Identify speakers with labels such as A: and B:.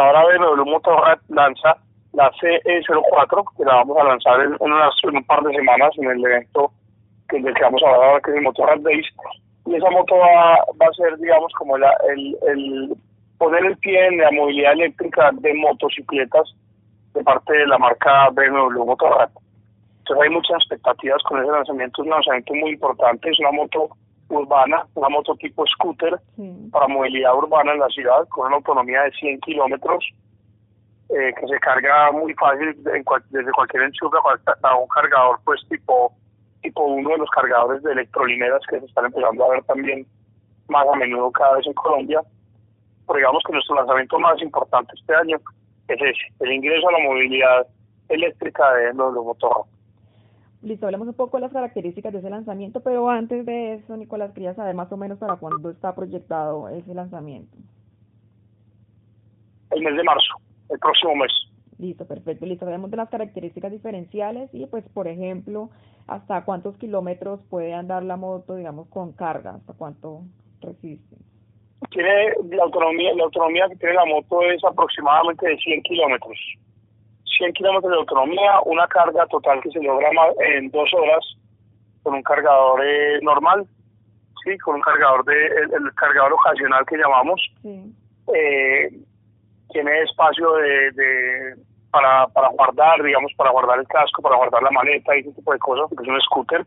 A: ahora BMW Motorrad lanza la CE04, que la vamos a lanzar en, un par de semanas en el evento que, del que vamos a hablar ahora, que es el Motorrad Days. Y esa moto va, va a ser, digamos, como la, el, el poner el pie en la movilidad eléctrica de motocicletas de parte de la marca BMW Motorrad. Entonces hay muchas expectativas con ese lanzamiento, es un lanzamiento muy importante, es una moto urbana, una moto tipo scooter para movilidad urbana en la ciudad con una autonomía de 100 kilómetros eh, que se carga muy fácil desde cualquier enchufe a un cargador pues tipo tipo uno de los cargadores de electrolineras que se están empezando a ver también más a menudo cada vez en Colombia. Pero digamos que nuestro lanzamiento más importante este año es ese, el ingreso a la movilidad eléctrica de los, los.
B: Listo, hablemos un poco de las características de ese lanzamiento, pero antes de eso, Nicolás, quería saber más o menos para cuándo está proyectado ese lanzamiento.
A: El mes de marzo, el próximo mes.
B: Listo, perfecto. Listo, hablemos de las características diferenciales y, pues, por ejemplo, hasta cuántos kilómetros puede andar la moto, digamos, con carga, hasta cuánto resiste.
A: Tiene la autonomía, la autonomía que tiene la moto es aproximadamente de 100 kilómetros. 100 kilómetros de autonomía, una carga total que se logra en dos horas con un cargador eh, normal, sí, con un cargador de el, cargador ocasional que llamamos. Eh, tiene espacio de, de para, para guardar, digamos, para guardar el casco, para guardar la maleta y ese tipo de cosas, porque es un scooter.